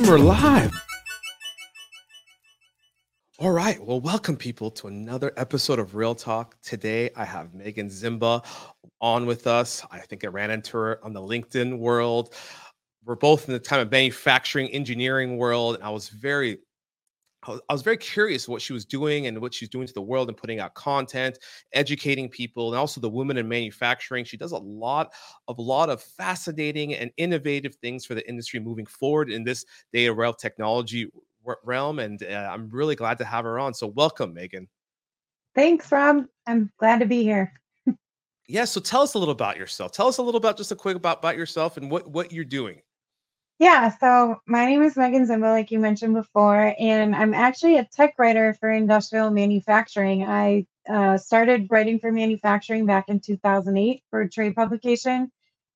And we're live. All right. Well, welcome people to another episode of Real Talk. Today I have Megan Ziemba on with us. I think I ran into her on the LinkedIn world. We're both in the time of manufacturing engineering world. And I was very I was, very curious what she was doing and what she's doing to the world and putting out content, educating people, and also the women in manufacturing. She does a lot of a lot of fascinating and innovative things for the industry moving forward in this data rail technology realm. And uh, I'm really glad to have her on. So welcome, Megan. Thanks, Rob. I'm glad to be here. yeah. So tell us a little about yourself. Tell us a little about just a quick about, about yourself and what what you're doing. Yeah, so my name is Megan Ziemba, like you mentioned before, and I'm actually a tech writer for industrial manufacturing. I uh, started writing for manufacturing back in 2008 for a trade publication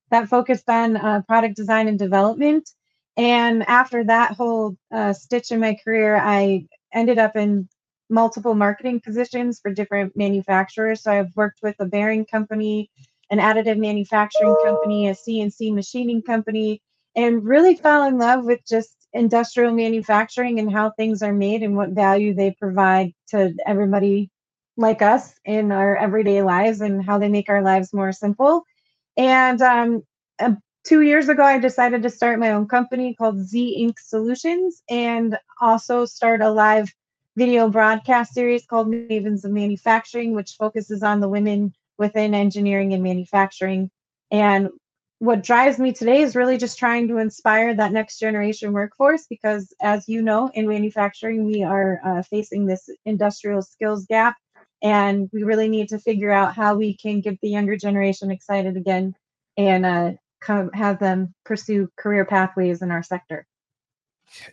that focused on uh, product design and development. And after that whole uh, stitch in my career, I ended up in multiple marketing positions for different manufacturers. So I've worked with a bearing company, an additive manufacturing company, a CNC machining company and really fell in love with just industrial manufacturing and how things are made and what value they provide to everybody like us in our everyday lives and how they make our lives more simple. And um, uh, two years ago, I decided to start my own company called Z Inc Solutions and also start a live video broadcast series called Mavens of Manufacturing, which focuses on the women within engineering and manufacturing. And what drives me today is really just trying to inspire that next generation workforce because as you know in manufacturing we are uh, facing this industrial skills gap and we really need to figure out how we can get the younger generation excited again and uh, come have them pursue career pathways in our sector.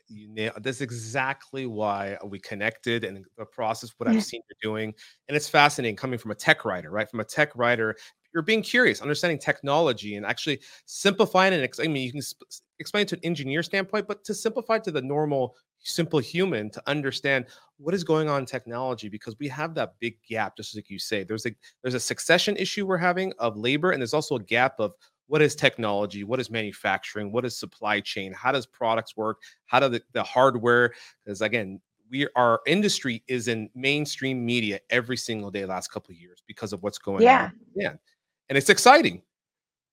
You nail that's exactly why we connected and the process what i've seen you doing and it's fascinating coming from a tech writer right? From a tech writer you're being curious, understanding technology, and actually simplifying it. I mean, you can sp- explain to an engineer standpoint, but to simplify to the normal, simple human to understand what is going on in technology because we have that big gap, just like you say. There's a there's a succession issue we're having of labor, and there's also a gap of what is technology what is manufacturing what is supply chain how does products work how do the, the hardware because again we our industry is in mainstream media every single day last couple of years because of what's going yeah. on yeah and it's exciting.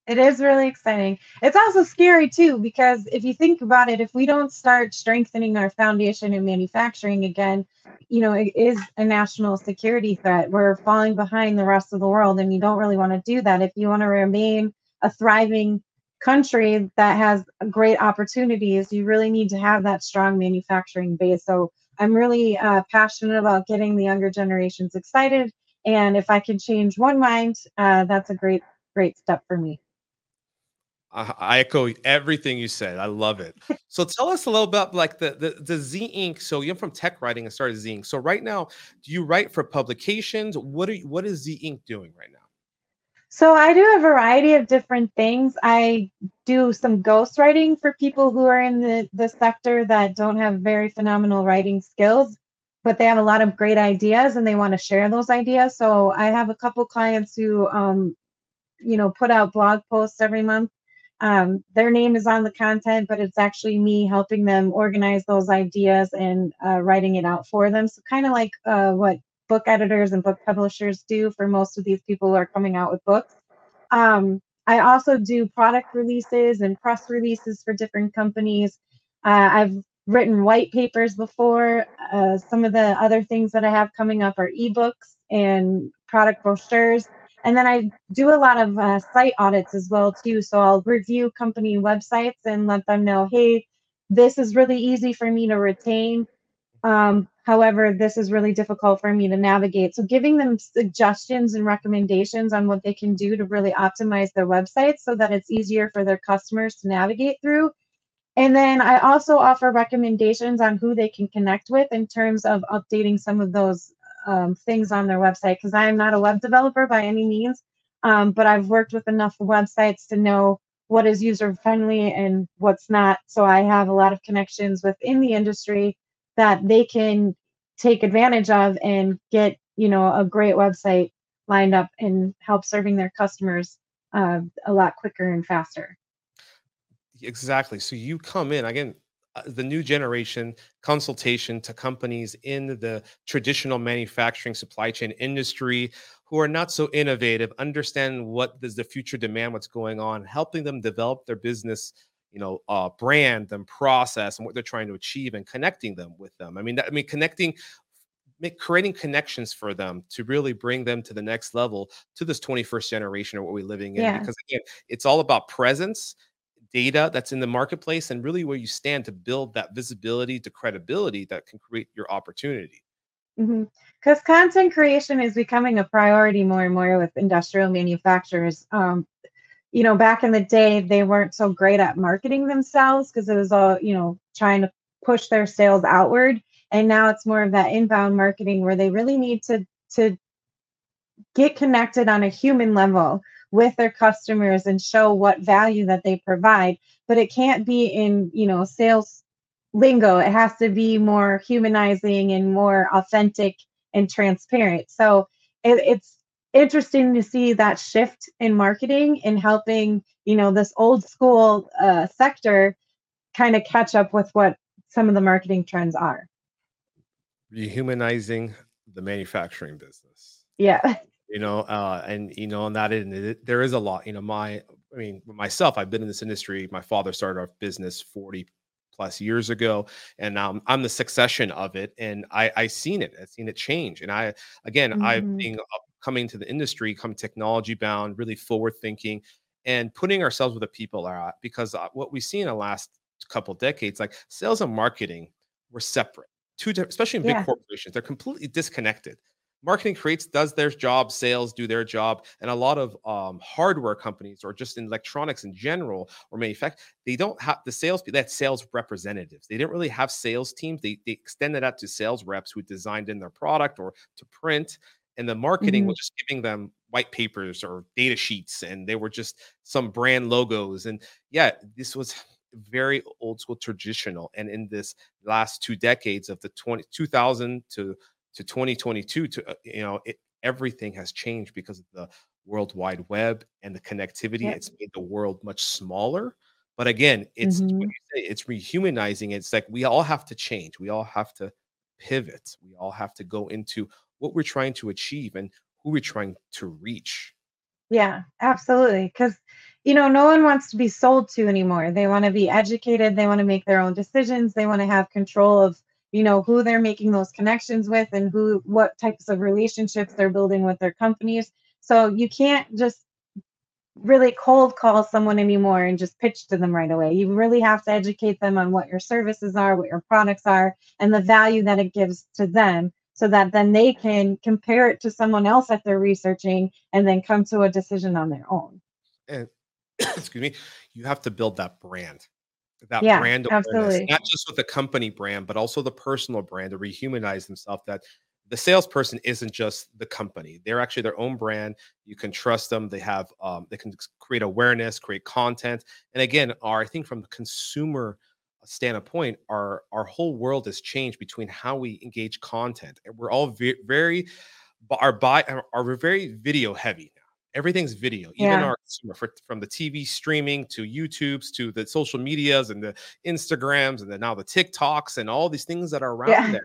It is really exciting. It's also scary too, because if you think about it, if we don't start strengthening our foundation in manufacturing again, you know, it is a national security threat. We're falling behind the rest of the world, and you don't really want to do that. If you want to remain a thriving country that has great opportunities, you really need to have that strong manufacturing base. So I'm really uh, passionate about getting the younger generations excited and if I can change one mind, uh, that's a great, great step for me. I echo everything you said. I love it. so tell us a little about like the, the the Z Inc. So you're from tech writing and started Z Inc. So right now, do you write for publications? What are you, what is Z Inc. doing right now? So I do a variety of different things. I do some ghost writing for people who are in the, the sector that don't have very phenomenal writing skills but they have a lot of great ideas and they want to share those ideas. So I have a couple clients who, um, you know, put out blog posts every month. Um, their name is on the content, but it's actually me helping them organize those ideas and uh, writing it out for them. So kind of like uh, what book editors and book publishers do for most of these people who are coming out with books. Um, I also do product releases and press releases for different companies. Uh, I've written white papers before. Uh, some of the other things that I have coming up are ebooks and product brochures. And then I do a lot of uh, site audits as well too. So I'll review company websites and let them know, hey, this is really easy for me to retain. Um, however, this is really difficult for me to navigate. So giving them suggestions and recommendations on what they can do to really optimize their websites so that it's easier for their customers to navigate through and then I also offer recommendations on who they can connect with in terms of updating some of those um, things on their website because I am not a web developer by any means, um, but I've worked with enough websites to know what is user friendly and what's not. So I have a lot of connections within the industry that they can take advantage of and get you know a great website lined up and help serving their customers uh, a lot quicker and faster. Exactly. So you come in again. uh, the new generation consultation to companies in the traditional manufacturing supply chain industry who are not so innovative understand what is the future demand what's going on helping them develop their business you know uh, brand and process and what they're trying to achieve and connecting them with them i mean that, i mean connecting make creating connections for them to really bring them to the next level to this 21st generation of what we're living in Yeah. because again it's all about presence data that's in the marketplace and really where you stand to build that visibility to credibility that can create your opportunity Because content creation is becoming a priority more and more with industrial manufacturers. Um, you know, back in the day, they weren't so great at marketing themselves because it was all, you know, trying to push their sales outward. And now it's more of that inbound marketing where they really need to to get connected on a human level with their customers and show what value that they provide. But it can't be in, you know, sales lingo. It has to be more humanizing and more authentic and transparent. So it, it's interesting to see that shift in marketing and helping, you know, this old school uh, sector kind of catch up with what some of the marketing trends are. rehumanizing the manufacturing business Yeah. you know uh and you know and that there is a lot you know my i mean myself i've been in this industry my father started our business 40 plus years ago and now I'm, the succession of it and i i seen it i've seen it change and i again i've Mhm. being coming to the industry come technology bound really forward thinking and putting ourselves where the people are at because uh, what we see in the last couple decades like sales and marketing were separate two especially in big Yeah. corporations they're completely disconnected marketing creates does their job sales do their job and a lot of um, hardware companies or just in electronics in general or manufacturing they don't have the sales they had sales representatives they didn't really have sales teams they, they extended that to sales reps who designed in their product or to print and the marketing Mhm. was just giving them white papers or data sheets and they were just some brand logos and yeah this was very old school traditional and in this last two decades of the 20 2000 to to 2022 to uh, you know it, everything has changed because of the world wide web and the connectivity Yeah. it's made the world much smaller but again it's Mhm. say it's rehumanizing it's like we all have to change we all have to pivot we all have to go into what we're trying to achieve and who we're trying to reach Yeah, absolutely. Because, you know, no one wants to be sold to anymore. They want to be educated. They want to make their own decisions. They want to have control of, you know, who they're making those connections with and who, what types of relationships they're building with their companies. So you can't just really cold call someone anymore and just pitch to them right away. You really have to educate them on what your services are, what your products are, and the value that it gives to them so that then they can compare it to someone else that they're researching and then come to a decision on their own. and excuse me you have to build that brand that Yeah, brand awareness absolutely. not just with the company brand but also the personal brand to rehumanize themselves that the salesperson isn't just the company. They're actually their own brand. You can trust them. They have um, they can create awareness create content. And again our i think from the consumer standpoint our our whole world has changed between how we engage content. And we're all ve- very our buy are, are very video heavy everything's video even Yeah. our consumer for, from the tv streaming to youtube's to the social medias and the instagrams and then now the tiktoks and all these things that are around Yeah. there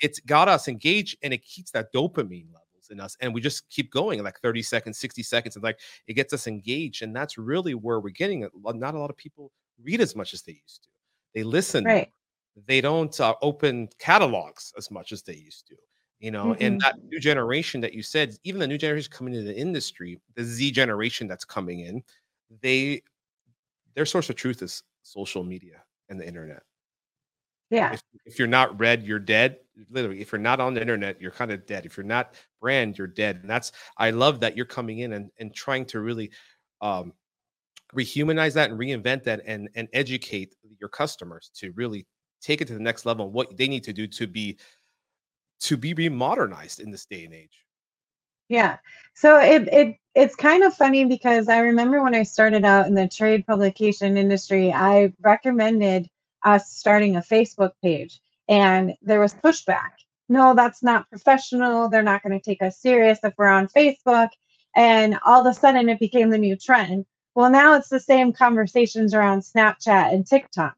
it's got us engaged and it keeps that dopamine levels in us and we just keep going like 30 seconds 60 seconds and like it gets us engaged and that's really where we're getting it not a lot of people read as much as they used to they listen. Right. they don't uh, open catalogs as much as they used to you know and Mm-mm. that new generation that you said even the new generation coming into the industry the z generation that's coming in they their source of truth is social media and the internet Yeah. if, if you're not read you're dead literally if you're not on the internet you're kind of dead if you're not brand you're dead and that's i love that you're coming in and, and trying to really um rehumanize that and reinvent that and and educate your customers to really take it to the next level and what they need to do to be to be remodernized in this day and age Yeah. So it it it's kind of funny because I remember when I started out in the trade publication industry, I recommended us starting a Facebook page and there was pushback. No, that's not professional. They're not going to take us serious if we're on Facebook. And all of a sudden it became the new trend. Well, now it's the same conversations around Snapchat and TikTok.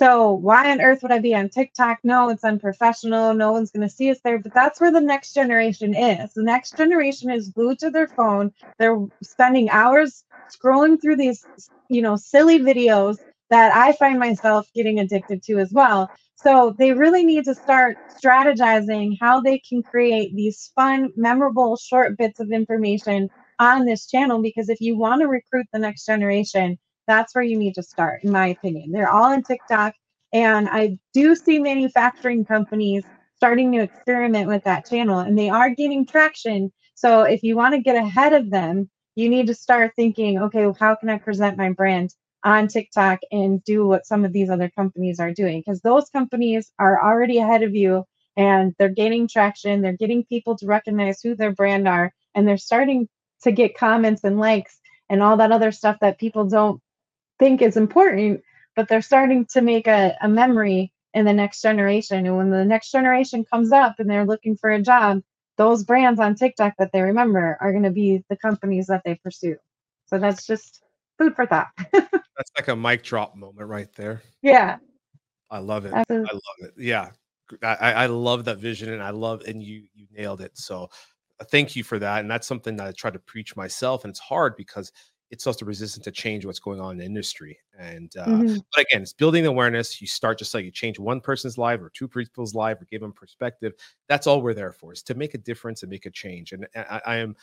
So why on earth would I be on TikTok? No, it's unprofessional. No one's going to see us there. But that's where the next generation is. The next generation is glued to their phone. They're spending hours scrolling through these, you know, silly videos that I find myself getting addicted to as well. So they really need to start strategizing how they can create these fun, memorable, short bits of information on this channel. Because if you want to recruit the next generation, that's where you need to start, in my opinion. They're all on TikTok. And I do see manufacturing companies starting to experiment with that channel and they are gaining traction. So if you want to get ahead of them, you need to start thinking, okay, how can I present my brand on TikTok and do what some of these other companies are doing? Because those companies are already ahead of you and they're gaining traction. They're getting people to recognize who their brand are and they're starting to get comments and likes and all that other stuff that people don't think is important, but they're starting to make a, a memory in the next generation. And when the next generation comes up and they're looking for a job, those brands on TikTok that they remember are going to be the companies that they pursue. So that's just food for thought. that's like a mic drop moment right there. Yeah. I love it. Absolutely. I love it. Yeah. I, I love that vision and I love and you you nailed it. So uh, thank you for that. And that's something that I try to preach myself. And it's hard because it's also resistant to change what's going on in the industry. And uh, mm-hmm. but again, it's building awareness. You start just like you change one person's life or two people's life or give them perspective. That's all we're there for is to make a difference and make a change. And I, I am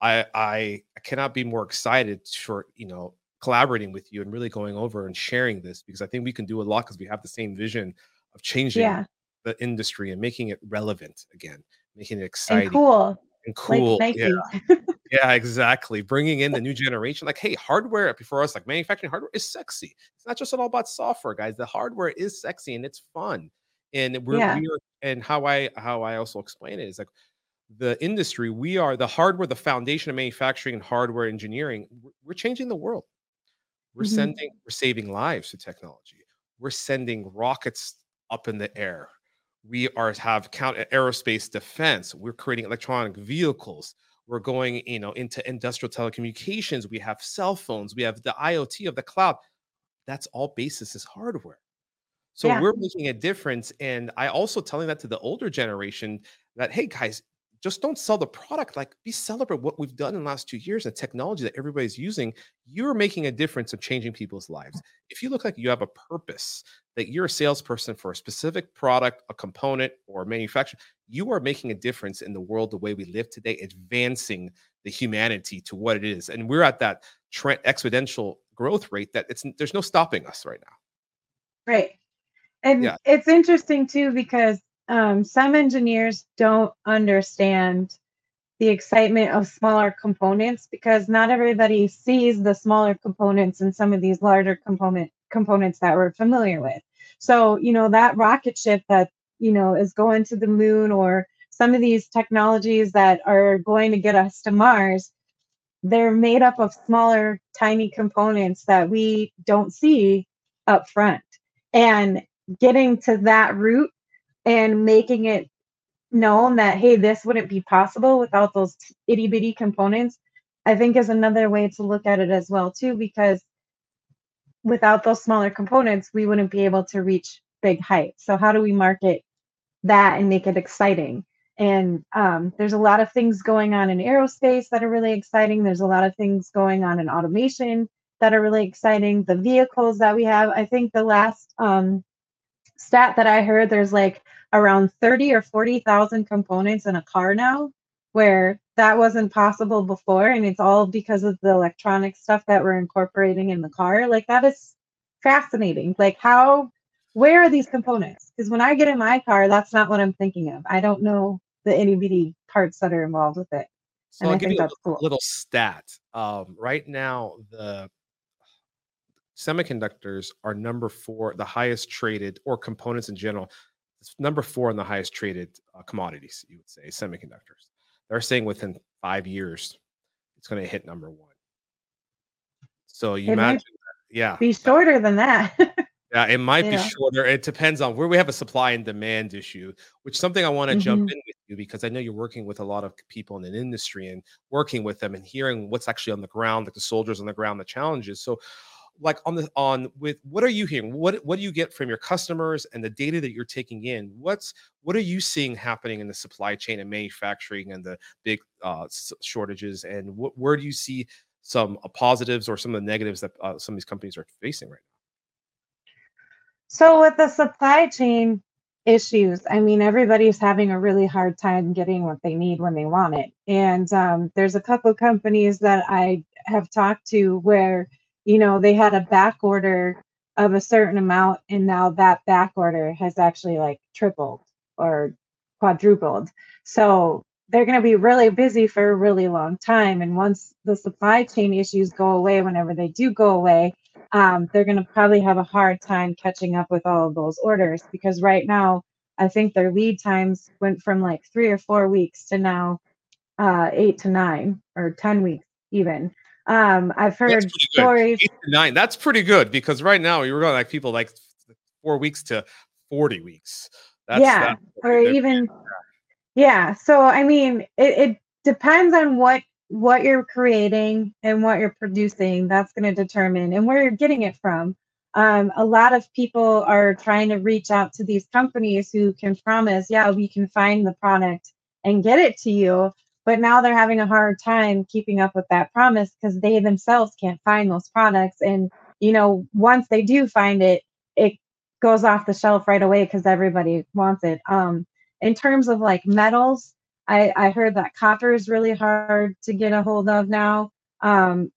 I I cannot be more excited for you know collaborating with you and really going over and sharing this because I think we can do a lot because we have the same vision of changing yeah. the industry and making it relevant again, making it exciting. And cool and cool. Like yeah. yeah, exactly. Bringing in the new generation. Like, hey, hardware before us, like manufacturing hardware is sexy. It's not just all about software, guys. The hardware is sexy and it's fun. And we're, yeah. we're and how I how I also explain it is like the industry, we are the hardware, the foundation of manufacturing and hardware engineering. We're changing the world. We're mm-hmm. sending, we're saving lives to technology. We're sending rockets up in the air we are have count aerospace defense we're creating electronic vehicles we're going you know into industrial telecommunications we have cell phones we have the iot of the cloud that's all basis is hardware so yeah. we're making a difference and i also telling that to the older generation that hey guys just don't sell the product like be celebrate what we've done in the last two years and technology that everybody's using you're making a difference of changing people's lives. If you look like you have a purpose that you're a salesperson for a specific product a component or manufacturer you are making a difference in the world the way we live today advancing the humanity to what it is. And we're at that trend exponential growth rate that it's there's no stopping us right now. Right. And yeah. it's interesting too because um, some engineers don't understand the excitement of smaller components because not everybody sees the smaller components in some of these larger component components that we're familiar with. So, you know, that rocket ship that, you know, is going to the moon or some of these technologies that are going to get us to Mars, they're made up of smaller, tiny components that we don't see up front. And getting to that root and making it known that hey this wouldn't be possible without those itty bitty components i think is another way to look at it as well too because without those smaller components we wouldn't be able to reach big heights. So how do we market that and make it exciting? And um, there's a lot of things going on in aerospace that are really exciting. There's a lot of things going on in automation that are really exciting. The vehicles that we have i think the last um, stat that i heard there's like around 30 or 40,000 components in a car now, where that wasn't possible before. And it's all because of the electronic stuff that we're incorporating in the car. Like, that is fascinating. Like, how, where are these components? Because when I get in my car, that's not what I'm thinking of. I don't know the itty bitty parts that are involved with it. So and I'll I give you a cool. little stat. Um, right now, the semiconductors are number four, the highest traded, or components in general, it's number four in the highest traded uh, commodities, you would say, semiconductors. They're saying within five years, it's going to hit number one. So you it imagine, that, yeah, be shorter than that. yeah, it might yeah. be shorter. It depends on where we have a supply and demand issue, which something I want to mm-hmm. jump in with you because I know you're working with a lot of people in an industry and working with them and hearing what's actually on the ground, like the soldiers on the ground, the challenges. So like on the on with what are you hearing? What what do you get from your customers and the data that you're taking in? What's what are you seeing happening in the supply chain and manufacturing and the big uh, shortages? And what, where do you see some uh, positives or some of the negatives that uh, some of these companies are facing right now? So with the supply chain, issues. I mean, everybody's having a really hard time getting what they need when they want it. And um, there's a couple companies that I have talked to where, you know, they had a back order of a certain amount, and now that back order has actually like tripled or quadrupled. So they're going to be really busy for a really long time. And once the supply chain issues go away, whenever they do go away, um, they're going to probably have a hard time catching up with all of those orders because right now I think their lead times went from like three or four weeks to now uh, eight to nine or ten weeks even. Um, I've heard stories. Eight to nine. That's pretty good because right now you were going like people like four weeks to forty weeks. That's, yeah, or even yeah. So I mean, it, it depends on what what you're creating and what you're producing that's going to determine and where you're getting it from um, a lot of people are trying to reach out to these companies who can promise yeah we can find the product and get it to you but now they're having a hard time keeping up with that promise because they themselves can't find those products and you know once they do find it it goes off the shelf right away because everybody wants it um, in terms of like metals I, I heard that copper is really hard to get a hold of now. Um,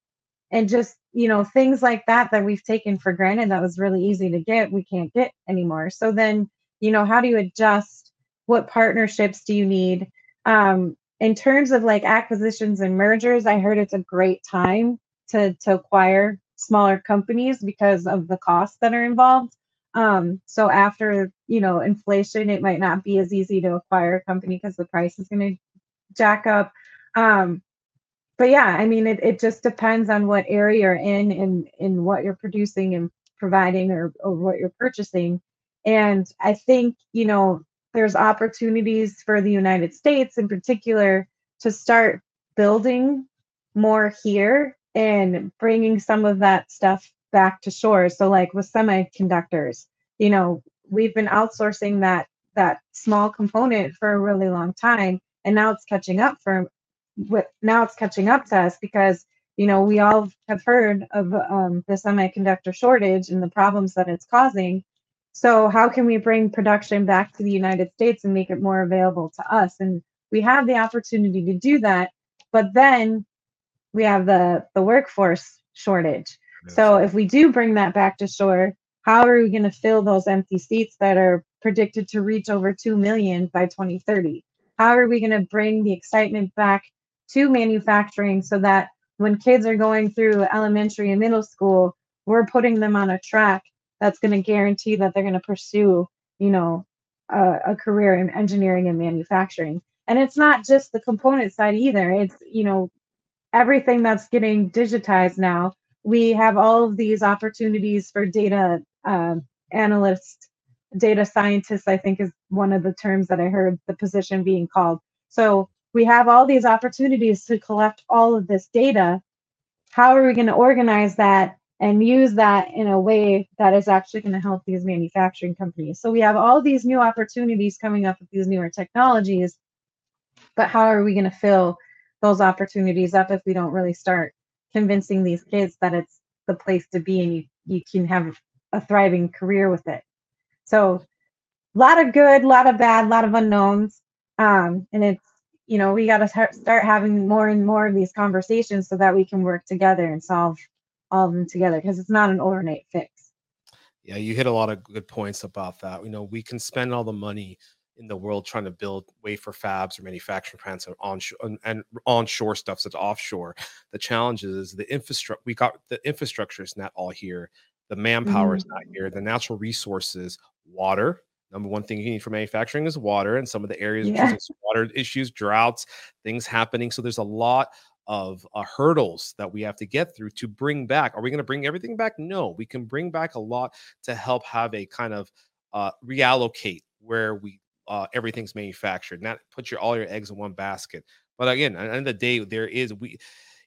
and just, you know, things like that that we've taken for granted that was really easy to get, we can't get anymore. So then, you know, how do you adjust? What partnerships do you need? Um, in terms of like acquisitions and mergers, I heard it's a great time to to acquire smaller companies because of the costs that are involved. Um, so after you know inflation, it might not be as easy to acquire a company because the price is going to jack up. Um, but yeah, I mean, it, it just depends on what area you're in and in what you're producing and providing or, or what you're purchasing. And I think, you know, there's opportunities for the United States in particular to start building more here and bringing some of that stuff back to shore. So like with semiconductors, you know, we've been outsourcing that that small component for a really long time and now it's catching up for now it's catching up to us because you know we all have heard of um, the semiconductor shortage and the problems that it's causing so how can we bring production back to the united states and make it more available to us? And we have the opportunity to do that but then we have the the workforce shortage. So if we do bring that back to shore, how are we going to fill those empty seats that are predicted to reach over 2 million by 2030? How are we going to bring the excitement back to manufacturing so that when kids are going through elementary and middle school, we're putting them on a track that's going to guarantee that they're going to pursue, you know, a, a career in engineering and manufacturing. And it's not just the component side either. It's, you know, everything that's getting digitized now we have all of these opportunities for data uh, analysts, data scientists, I think is one of the terms that I heard the position being called. So we have all these opportunities to collect all of this data. How are we going to organize that and use that in a way that is actually going to help these manufacturing companies? So we have all these new opportunities coming up with these newer technologies, but how are we going to fill those opportunities up if we don't really start convincing these kids that it's the place to be and you, you can have a thriving career with it. So a lot of good, a lot of bad, a lot of unknowns. Um, and it's, you know, we got to start having more and more of these conversations so that we can work together and solve all of them together because it's not an overnight fix. Yeah, you hit a lot of good points about that. You know, we can spend all the money in the world trying to build wafer fabs or manufacturing plants on and, and onshore stuff that's offshore. The challenge is the infrastructure. We got the infrastructure is not all here. The manpower mm-hmm. is not here. The natural resources, water. Number one thing you need for manufacturing is water, and some of the areas yeah. water issues, droughts, things happening. So there's a lot of uh, hurdles that we have to get through to bring back. Are we going to bring everything back? No, we can bring back a lot to help have a kind of uh, reallocate where we uh, everything's manufactured. Not put your all your eggs in one basket. But again, at the end of the day, there is we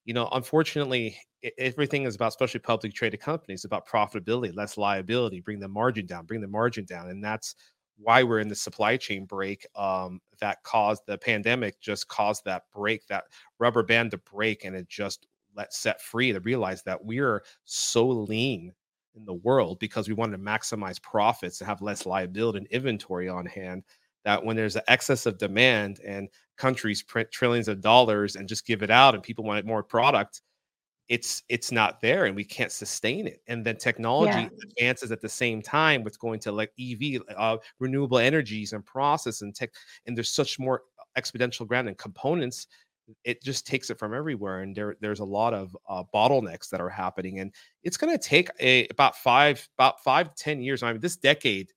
you know, unfortunately, everything is about, especially publicly traded companies, about profitability, less liability, bring the margin down, bring the margin down, and that's why we're in the supply chain break um, that caused the pandemic just caused that break that rubber band to break and it just let set free to realize that we're so lean in the world because we wanted to maximize profits and have less liability and inventory on hand that when there's an excess of demand and countries print trillions of dollars and just give it out and people want more product it's it's not there and we can't sustain it. And then technology yeah. advances at the same time with going to like ev uh, renewable energies and process and tech and there's such more exponential ground and components it just takes it from everywhere. And there there's a lot of uh, bottlenecks that are happening. And it's going to take a about five about five to ten years. I mean this decade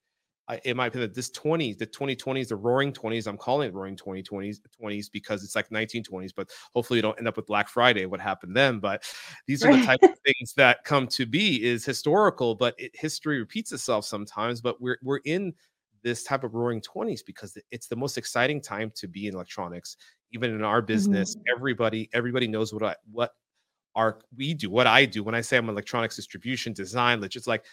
I, in my opinion, this 20s, the 2020s, the roaring 20s, I'm calling it roaring 2020s, 20s because it's like 1920s, but hopefully you don't end up with Black Friday, what happened then. But these are the type of things that come to be is historical, but it, history repeats itself sometimes. But we're we're in this type of roaring 20s because it's the most exciting time to be in electronics. Even in our business, mm-hmm. everybody, everybody knows what I what our we do, what I do. When I say I'm electronics distribution design, it's just like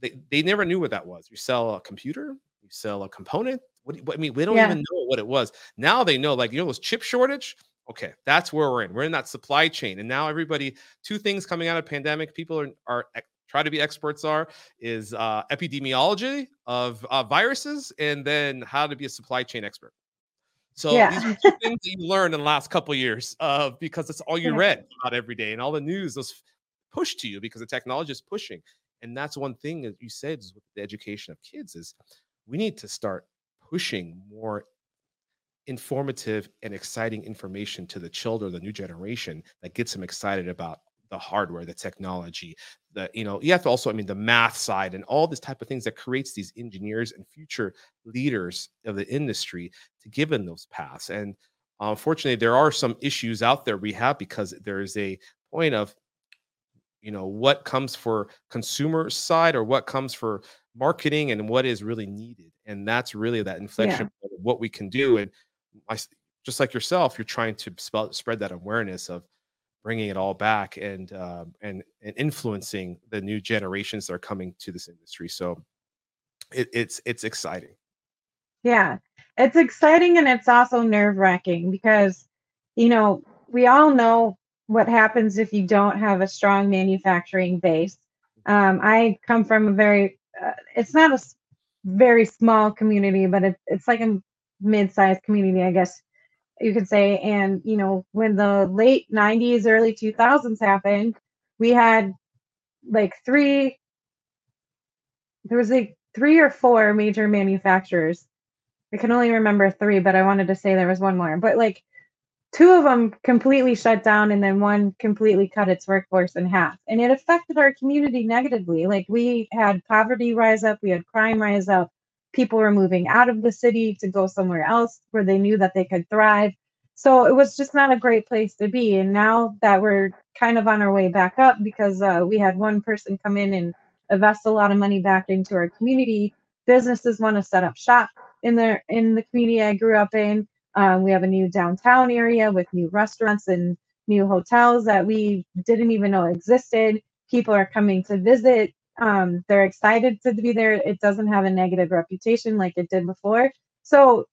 they, they never knew what that was. You sell a computer, you sell a component. What, what I mean, we don't yeah. even know what it was. Now they know, like, you know, those chip shortage. Okay, that's where we're in. We're in that supply chain. And now everybody, two things coming out of pandemic, people are, are try to be experts are is uh, epidemiology of uh, viruses and then how to be a supply chain expert. So yeah. these are two things that you learned in the last couple years uh, because it's all you yeah. read about every day and all the news was pushed to you because the technology is pushing. And that's one thing that you said is with the education of kids is we need to start pushing more informative and exciting information to the children, the new generation that gets them excited about the hardware, the technology, the you know, you have to also, I mean, the math side and all this type of things that creates these engineers and future leaders of the industry to give them those paths. And uh, unfortunately, there are some issues out there we have because there is a point of you know what comes for consumer side or what comes for marketing and what is really needed and that's really that inflection yeah. of what we can do and I, just like yourself you're trying to spell, spread that awareness of bringing it all back and uh, and and influencing the new generations that are coming to this industry so it, it's it's exciting yeah it's exciting and it's also nerve wracking because you know we all know what happens if you don't have a strong manufacturing base. Um, I come from a very, uh, it's not a very small community, but it, it's like a mid-sized community, I guess you could say. And you know, when the late '90s, early 2000s happened, we had like three. There was like three or four major manufacturers. I can only remember three, but I wanted to say there was one more. But like two of them completely shut down and then one completely cut its workforce in half. And it affected our community negatively. Like we had poverty rise up we had crime rise up. People were moving out of the city to go somewhere else where they knew that they could thrive. So it was just not a great place to be. And now that we're kind of on our way back up because uh, we had one person come in and invest a lot of money back into our community businesses want to set up shop in the in the community i grew up in um, we have a new downtown area with new restaurants and new hotels that we didn't even know existed. People are coming to visit. Um, they're excited to be there. It doesn't have a negative reputation like it did before. So,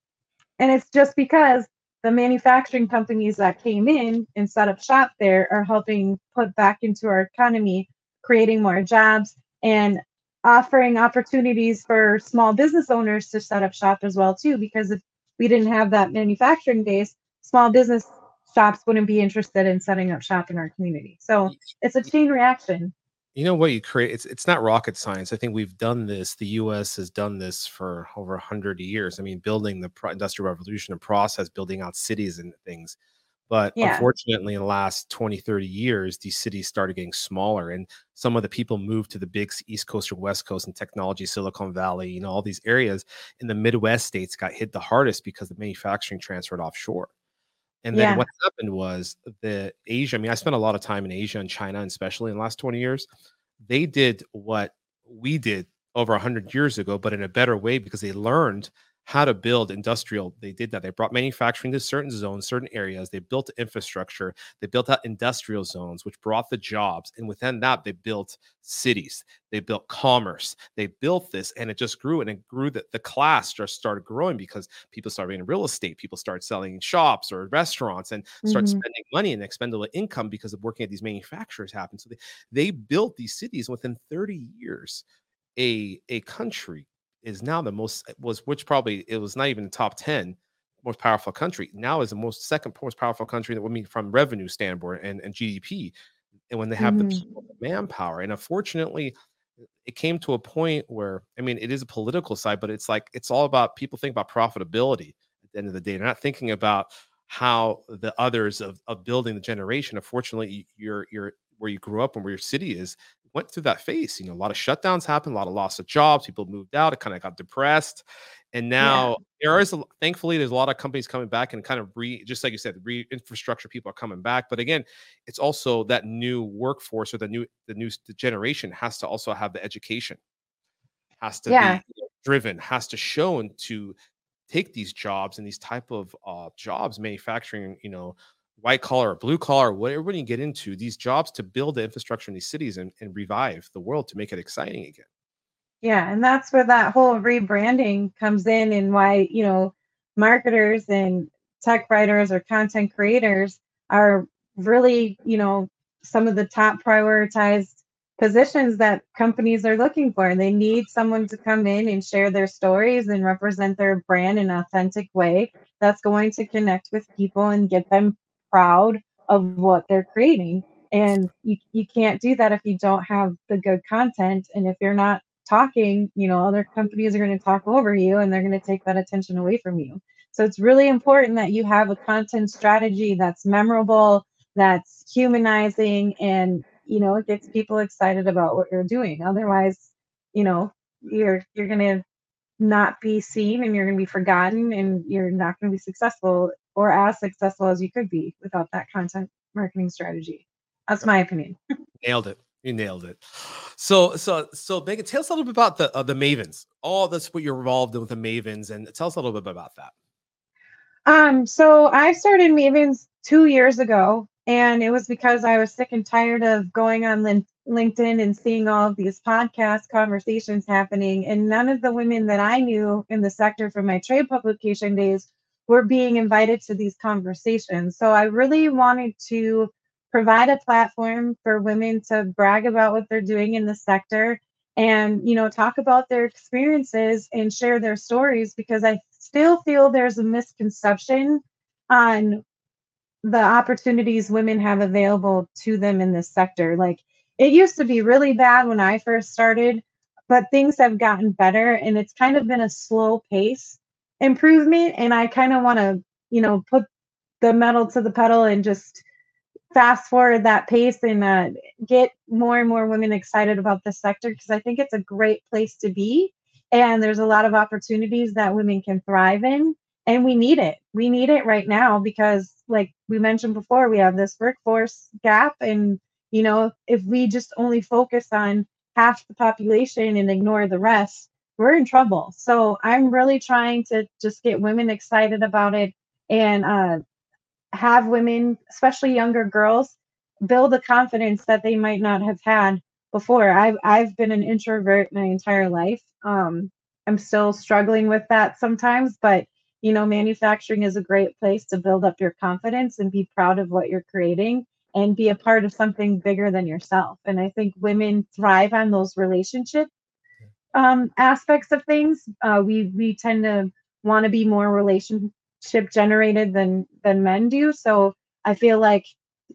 and it's just because the manufacturing companies that came in and set up shop there are helping put back into our economy, creating more jobs and offering opportunities for small business owners to set up shop as well too because if we didn't have that manufacturing base, small business shops wouldn't be interested in setting up shop in our community. So it's a chain reaction. You know what you create? It's it's not rocket science. I think we've done this. The U.S. has done this for over hundred years. I mean, building the industrial revolution and process, building out cities and things. But yeah. unfortunately, in the last 20, 30 years, these cities started getting smaller. And some of the people moved to the big East Coast or West Coast and technology, Silicon Valley, you know, all these areas in the Midwest states got hit the hardest because the manufacturing transferred offshore. And then yeah. what happened was the Asia, I mean, I spent a lot of time in Asia and China, and especially in the last 20 years. They did what we did over 100 years ago, but in a better way because they learned how to build industrial. They did that. They brought manufacturing to certain zones, certain areas. They built infrastructure. They built out industrial zones, which brought the jobs. And within that, they built cities. They built commerce. They built this, and it just grew and it grew. That the class just started growing because people started in real estate. People started selling shops or restaurants and start mm-hmm. spending money and expendable income because of working at these manufacturers happened. So they, they built these cities within 30 years. A a country is now the most eh, was which probably it was not even the top 10 most powerful country. Now is the most second most powerful country that would mean from revenue standpoint and, and gdp and when they have mm-hmm. the manpower. And unfortunately it came to a point where i mean it is a political side but it's like it's all about people think about profitability at the end of the day. They're not thinking about how the others of, of building the generation. Unfortunately you're you're where you grew up and where your city is went through that phase. You know, a lot of shutdowns happened, a lot of loss of jobs. People moved out. It kind of got depressed, and now yeah. there is a, thankfully there's a lot of companies coming back and kind of re just like you said, the re infrastructure people are coming back. But again, it's also that new workforce or the new the new generation has to also have the education, has to yeah. be driven, has to shown to take these jobs and these type of uh, jobs, manufacturing, you know, white collar, blue collar, whatever you get into, these jobs to build the infrastructure in these cities and, and revive the world to make it exciting again. Yeah, and that's where that whole rebranding comes in and why, you know, marketers and tech writers or content creators are really, you know, some of the top prioritized positions that companies are looking for. And they need someone to come in and share their stories and represent their brand in an authentic way that's going to connect with people and get them proud of what they're creating. And you, you can't do that if you don't have the good content. And if you're not talking, you know, other companies are going to talk over you and they're going to take that attention away from you. So it's really important that you have a content strategy that's memorable, that's humanizing, and you know, it gets people excited about what you're doing. Otherwise, you know, you're you're gonna not be seen and you're gonna be forgotten and you're not gonna be successful or as successful as you could be without that content marketing strategy. That's my opinion. nailed it. You nailed it. So, so, so, Megan, tell us a little bit about the uh, the Mavens. All that's what you're involved in with the Mavens, and tell us a little bit about that. Um, so I started Mavens two years ago, and it was because I was sick and tired of going on LinkedIn and seeing all of these podcast conversations happening, and none of the women that I knew in the sector from my trade publication days were being invited to these conversations. So I really wanted to provide a platform for women to brag about what they're doing in the sector and you know talk about their experiences and share their stories because I still feel there's a misconception on the opportunities women have available to them in this sector. Like it used to be really bad when I first started, but things have gotten better and it's kind of been a slow pace improvement and i kind of want to you know put the metal to the pedal and just fast forward that pace and uh, get more and more women excited about this sector because i think it's a great place to be and there's a lot of opportunities that women can thrive in and we need it. We need it right now because like we mentioned before we have this workforce gap and you know if we just only focus on half the population and ignore the rest we're in trouble. So I'm really trying to just get women excited about it and uh, have women, especially younger girls, build the confidence that they might not have had before. I've I've been an introvert my entire life. Um, I'm still struggling with that sometimes, but you know, manufacturing is a great place to build up your confidence and be proud of what you're creating and be a part of something bigger than yourself. And I think women thrive on those relationship um, aspects of things. Uh, we we tend to want to be more relationship generated than than men do. So I feel like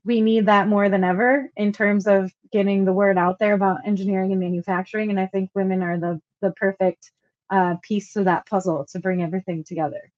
we need that more than ever in terms of getting the word out there about engineering and manufacturing. And I think women are the the perfect uh, piece of that puzzle to bring everything together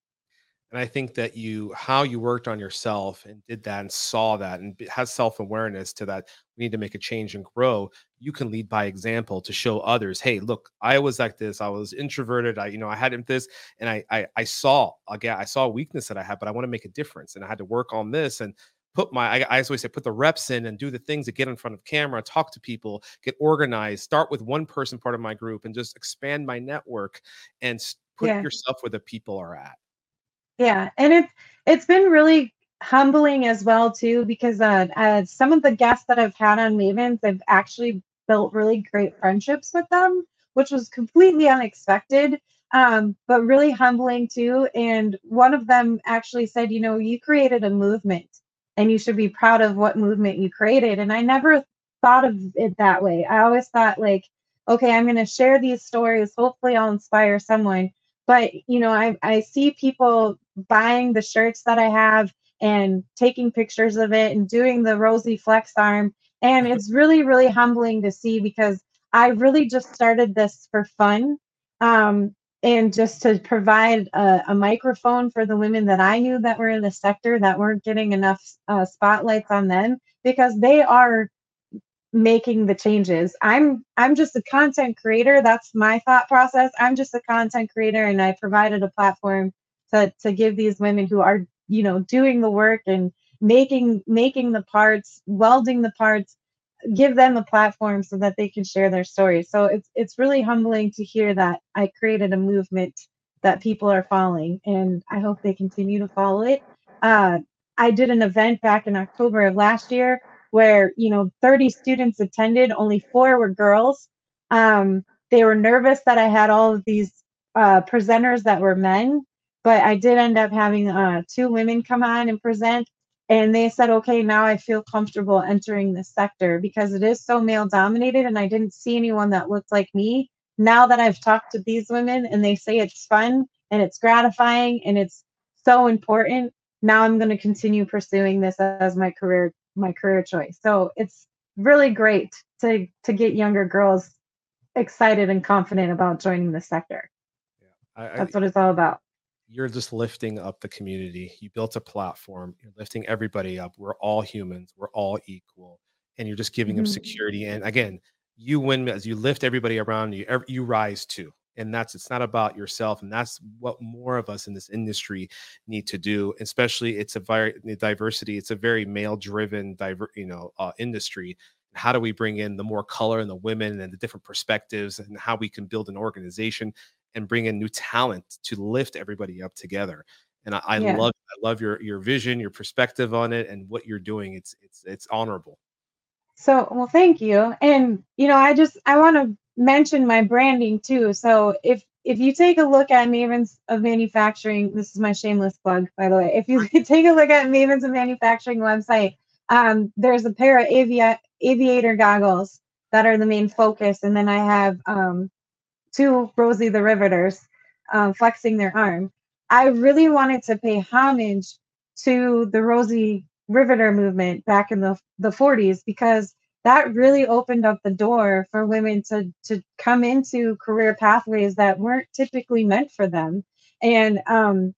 and i think that you how you worked on yourself and did that and saw that and has self-awareness to that we need to make a change and grow you can lead by example to show others hey look i was like this i was introverted i you know i had this and i i, I saw again i saw a weakness that i had but i want to make a difference and i had to work on this and put my I, I always say put the reps in and do the things to get in front of camera talk to people get organized start with one person part of my group and just expand my network and put Yeah. yourself where the people are at. Yeah, and it's it's been really humbling as well too because uh, uh, some of the guests that I've had on Mavens, I've actually built really great friendships with them, which was completely unexpected, um, but really humbling too. And one of them actually said, you know, you created a movement, and you should be proud of what movement you created. And I never thought of it that way. I always thought like, okay, I'm going to share these stories. Hopefully, I'll inspire someone. But you know, I I see people buying the shirts that I have and taking pictures of it and doing the Rosie flex arm. And it's really, really humbling to see because I really just started this for fun um, and just to provide a, a, microphone for the women that I knew that were in the sector that weren't getting enough uh, spotlights on them because they are making the changes. I'm I'm just a content creator. That's my thought process. I'm just a content creator and I provided a platform to to give these women who are you know doing the work and making making the parts welding the parts give them a platform so that they can share their stories so it's it's really humbling to hear that i created a movement that people are following and i hope they continue to follow it uh, i did an event back in october of last year where you know 30 students attended only four were girls um, they were nervous that i had all of these uh, presenters that were men but I did end up having uh, two women come on and present, and they said, okay, now I feel comfortable entering this sector because it is so male dominated, and I didn't see anyone that looked like me. Now that I've talked to these women and they say it's fun and it's gratifying and it's so important, now I'm going to continue pursuing this as my career my career choice. So it's really great to to get younger girls excited and confident about joining the sector. Yeah, I, That's what it's all about you're just lifting up the community. You built a platform. You're lifting everybody up. We're all humans. We're all equal, and you're just giving mm-hmm. them security. And again, you win as you lift everybody around you. You rise too, and that's it's not about yourself. And that's what more of us in this industry need to do. Especially, it's a very diversity. It's a very male-driven, diver, you know, uh, industry. How do we bring in the more color and the women and the different perspectives, and how we can build an organization and bring in new talent to lift everybody up together. And I, I yeah. love I love your your vision, your perspective on it, and what you're doing. It's it's it's honorable. So well, thank you. And you know, I just I want to mention my branding too. So if if you take a look at Mavens of Manufacturing, this is my shameless plug, by the way. If you take a look at Mavens of Manufacturing website, um, there's a pair of avi- aviator goggles that are the main focus, and then I have um, to Rosie the Riveters um, flexing their arm. I really wanted to pay homage to the Rosie Riveter movement back in the, the 40s because that really opened up the door for women to, to come into career pathways that weren't typically meant for them. And um,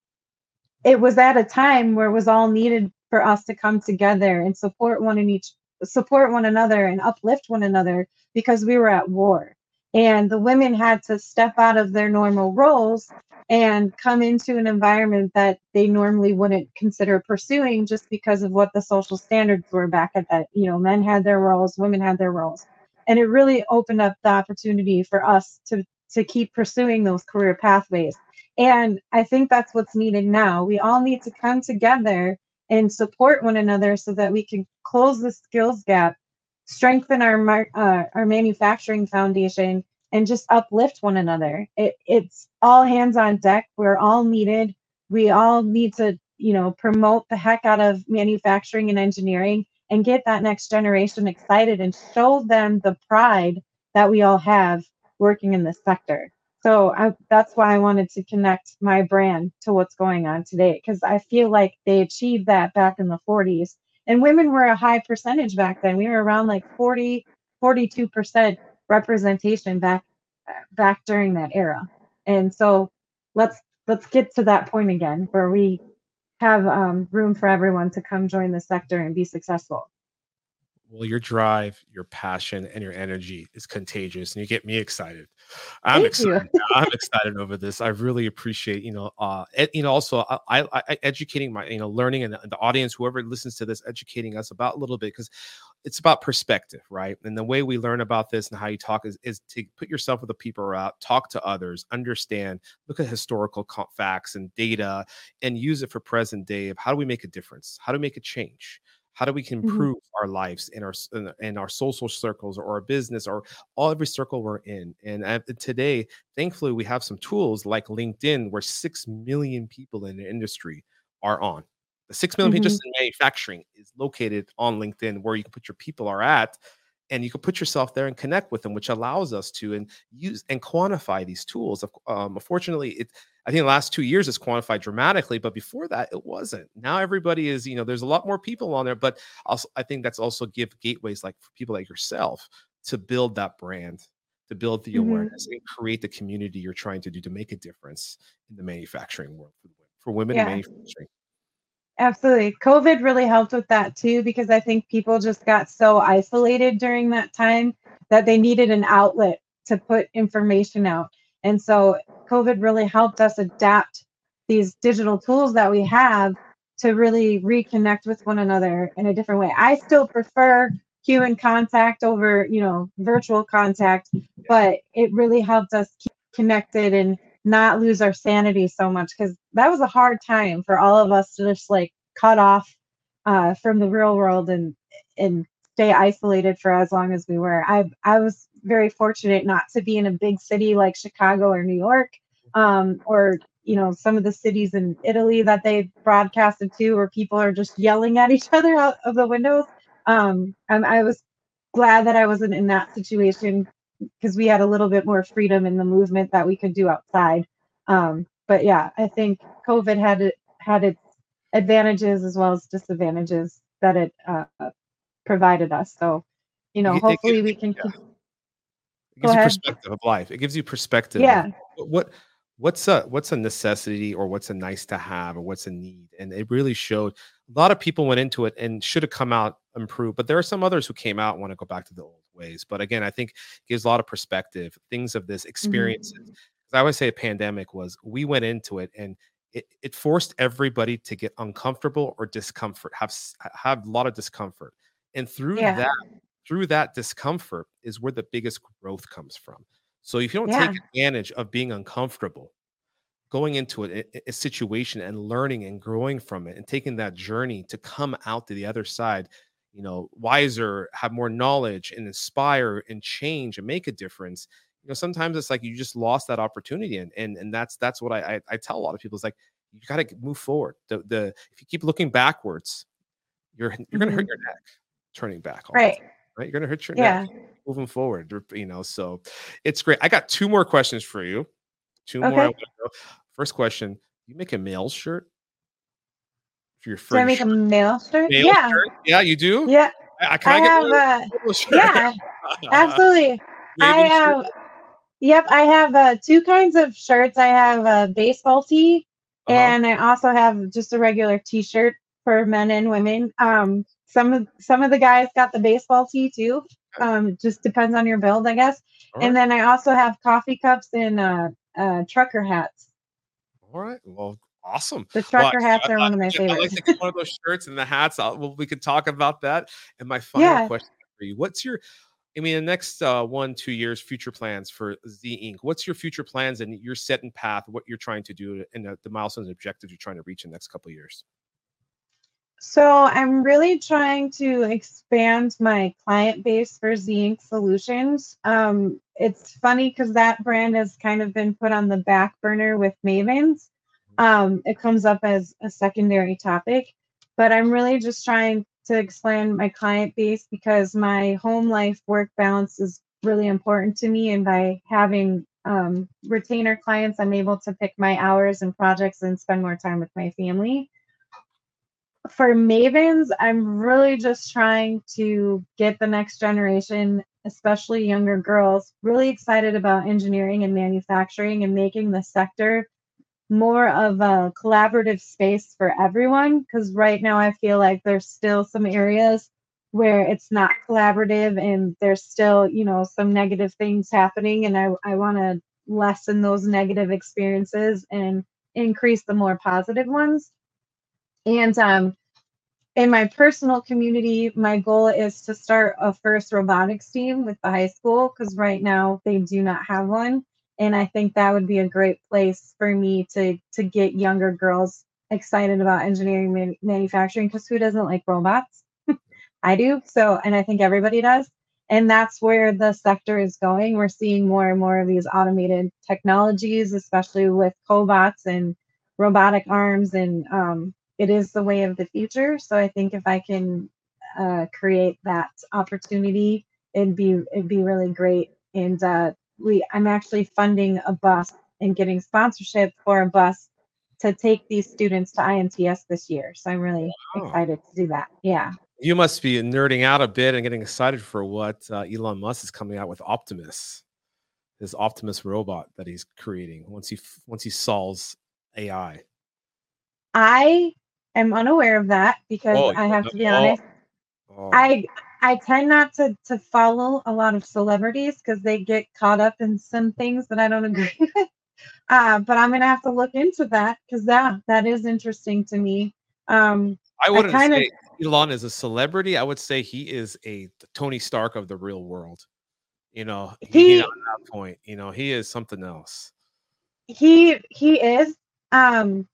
it was at a time where it was all needed for us to come together and support one in each support one another and uplift one another because we were at war and the women had to step out of their normal roles and come into an environment that they normally wouldn't consider pursuing just because of what the social standards were back at that you know men had their roles women had their roles. And it really opened up the opportunity for us to to keep pursuing those career pathways. And i think that's what's needed now. We all need to come together and support one another so that we can close the skills gap strengthen our uh, our manufacturing foundation and just uplift one another. It, it's all hands on deck. We're all needed. We all need to, you know, promote the heck out of manufacturing and engineering and get that next generation excited and show them the pride that we all have working in this sector. So I, that's why I wanted to connect my brand to what's going on today because I feel like they achieved that back in the 40s and women were a high percentage back then. We were around like 40, 42% representation back back during that era. And so let's let's get to that point again where we have um, room for everyone to come join the sector and be successful well your drive your passion and your energy is contagious and you get me excited i'm Thank excited i'm excited over this i really appreciate you know uh ed, you know also I, I, I educating my you know learning and the, the audience whoever listens to this educating us about a little bit because it's about perspective, right? And the way we learn about this and how you talk is, is to put yourself with the people around, talk to others, understand, look at historical facts and data, and use it for present day of how do we make a difference? How do we make a change? How do we can mm-hmm. improve mm-hmm. our lives in our in our social circles or our business or all every circle we're in? And today, thankfully, we have some tools like LinkedIn, where six million people in the industry are on. The six million mm-hmm. people just in manufacturing is located on LinkedIn, where you can put your people are at, and you can put yourself there and connect with them, which allows us to and use and quantify these tools. Um, unfortunately, it I think the last two years it's quantified dramatically, but before that it wasn't. Now everybody is, you know, there's a lot more people on there, but also I think that's also give gateways like for people like yourself to build that brand, to build the mm-hmm. awareness and create the community you're trying to do to make a difference in the manufacturing world for, women yeah. in manufacturing. Absolutely. COVID really helped with that too, because I think people just got so isolated during that time that they needed an outlet to put information out. And so COVID really helped us adapt these digital tools that we have to really reconnect with one another in a different way. I still prefer human contact over, you know, virtual contact, but it really helped us keep connected and not lose our sanity so much because that was a hard time for all of us to just like cut off uh, from the real world and and stay isolated for as long as we were. I I was very fortunate not to be in a big city like Chicago or New York, um, or you know some of the cities in Italy that they broadcasted to, where people are just yelling at each other out of the windows. Um, and I was glad that I wasn't in that situation because we had a little bit more freedom in the movement that we could do outside. Um, but yeah, I think COVID had it had its advantages as well as disadvantages that it uh, provided us. So, you know, hopefully we can. Yeah. It gives you perspective of life. It gives you perspective. Yeah. What what's a what's a necessity or what's a nice to have or what's a need and it really showed a lot of people went into it and should have come out improved but there are some others who came out and want to go back to the old ways but again i think it gives a lot of perspective things of this experiences mm-hmm. i always say a pandemic was we went into it and it, it forced everybody to get uncomfortable or discomfort have have a lot of discomfort and through yeah. that through that discomfort is where the biggest growth comes from so if you don't yeah. take advantage of being uncomfortable going into a, a, situation and learning and growing from it and taking that journey to come out to the other side you know wiser have more knowledge and inspire and change and make a difference you know sometimes it's like you just lost that opportunity and and, and that's that's what I, I, I tell a lot of people is like you got to move forward the the if you keep looking backwards you're you're mm-hmm. gonna hurt mm-hmm. your neck turning back right right you're gonna hurt your yeah. neck moving forward you know so it's great i got two more questions for you two okay. more first question you make a male shirt your first do i make a male shirt male yeah shirt? yeah you do yeah i, I have uh, yeah absolutely i have yep i have uh, two kinds of shirts i have a baseball tee uh-huh. and i also have just a regular t-shirt for men and women um some of some of the guys got the baseball tee too. Um, just depends on your build, I guess. And then I also have coffee cups and uh, uh, trucker hats. All right. Well, awesome. The trucker well, hats I, are I, one of my favorites. I like to get one of those shirts and the hats. I'll, well, we could talk about that. And my final yeah. question for you: What's your I mean, the next uh, one, two years, future plans for Z Inc. What's your future plans and your setting path? What you're trying to do and the, the milestones and objectives you're trying to reach in the next couple years? So I'm really trying to expand my client base for Z Inc. Solutions. Um, it's funny because that brand has kind of been put on the back burner with Mavens. Um, it comes up as a secondary topic, but I'm really just trying to expand my client base because my home life work balance is really important to me. And by having um, retainer clients, I'm able to pick my hours and projects and spend more time with my family for Mavens, I'm really just trying to get the next generation, especially younger girls, really excited about engineering and manufacturing and making the sector more of a collaborative space for everyone. Because right now, I feel like there's still some areas where it's not collaborative and there's still, you know, some negative things happening. And I, I want to lessen those negative experiences and increase the more positive ones. And um, in my personal community, my goal is to start a first robotics team with the high school because right now they do not have one. And I think that would be a great place for me to to get younger girls excited about engineering man- manufacturing because who doesn't like robots? I do. So, and I think everybody does. And that's where the sector is going. We're seeing more and more of these automated technologies, especially with cobots and robotic arms. And um, it is the way of the future. So I think if I can uh, create that opportunity, it'd be it'd be really great. And uh, we, I'm actually funding a bus and getting sponsorship for a bus to take these students to IMTS this year. So I'm really wow. excited to do that. Yeah. You must be nerding out a bit and getting excited for what uh, Elon Musk is coming out with Optimus, his Optimus robot that he's creating once he once he solves AI. I am unaware of that because oh, I have to be honest. Oh. I I tend not to to follow a lot of celebrities because they get caught up in some things that I don't agree with. Uh, but I'm gonna have to look into that because that that is interesting to me. Um, I wouldn't I say of, Elon is a celebrity. I would say he is a Tony Stark of the real world. You know, he, at that point, you know, he is something else. He he is. Um,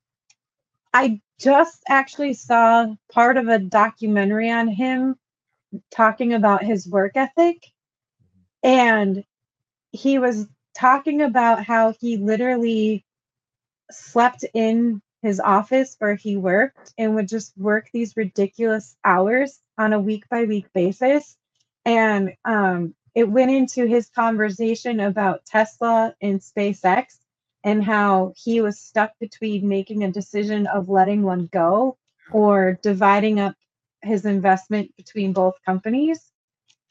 I just actually saw part of a documentary on him talking about his work ethic, and he was talking about how he literally slept in his office where he worked and would just work these ridiculous hours on a week by week basis. And um, it went into his conversation about Tesla and SpaceX and how he was stuck between making a decision of letting one go or dividing up his investment between both companies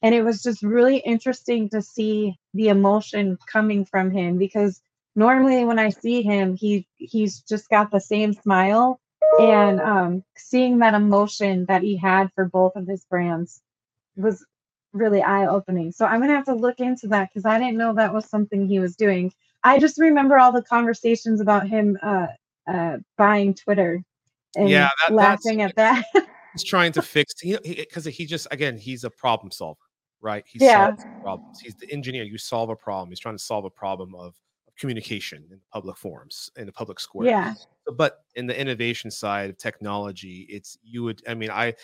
and it was just really interesting to see the emotion coming from him because normally when I see him, he he's just got the same smile, and um, seeing that emotion that he had for both of his brands was really eye opening. So I'm gonna have to look into that because I didn't know that was something he was doing. I just remember all the conversations about him uh, uh, buying Twitter and yeah, that, laughing at that. he's trying to fix because he, he, eh, he just again he's a problem solver right? He yeah. solves problems. He's the engineer. You solve a problem. He's trying to solve a problem of, of communication in public forums, in the public square. Yeah. But in the innovation side of technology, it's you would. I mean, I.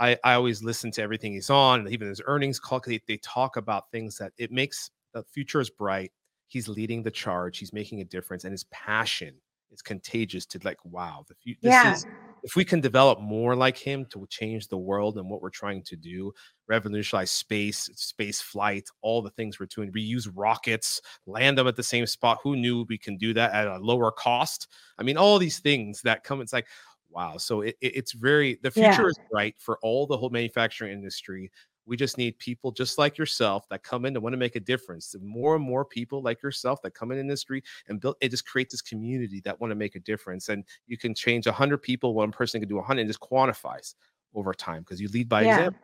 I, I always listen to everything he's on, even his earnings call. They, they talk about things that it makes the future is bright. He's leading the charge. He's making a difference, and his passion is contagious to like wow the future yeah. Is, if we can develop more like him to change the world and what we're trying to do revolutionize space space flight all the things we're doing reuse rockets land them at the same spot who knew we can do that at a lower cost i mean all these things that come it's like wow so it, it, it's very the future yeah. is bright for all the whole manufacturing industry we just need people just like yourself that come in and want to make a difference. The more and more people like yourself that come in industry and build it just creates this community that want to make a difference. And you can change a hundred people, one person can do a hundred and just quantifies over time because you lead by yeah. example.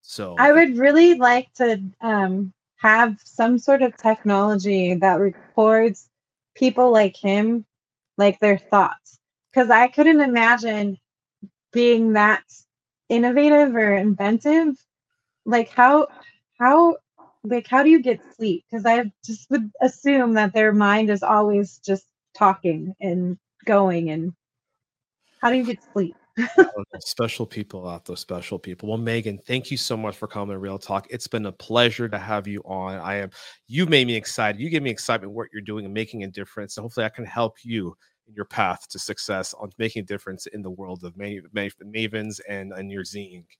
So I would really like to um, have some sort of technology that records people like him, like their thoughts. Because I couldn't imagine being that innovative or inventive like how how like how do you get sleep? Because i just would assume that their mind is always just talking and going and how do you get sleep? Oh, special people out there special people. Well megan thank you so much for coming to real talk. It's been a pleasure to have you on. I am you made me excited. You give me excitement what you're doing and making a difference and hopefully i can help you in your path to success on making a difference in the world of many mavens and, and your Z Inc.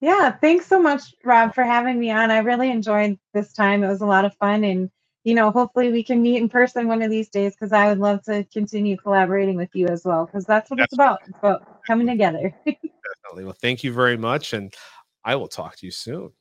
yeah, thanks so much, Rob, for having me on. I really enjoyed this time. It was a lot of fun. And, you know, hopefully we can meet in person one of these days because I would love to continue collaborating with you as well because that's what it's about. It's about coming together. Definitely. Well, thank you very much. And I will talk to you soon.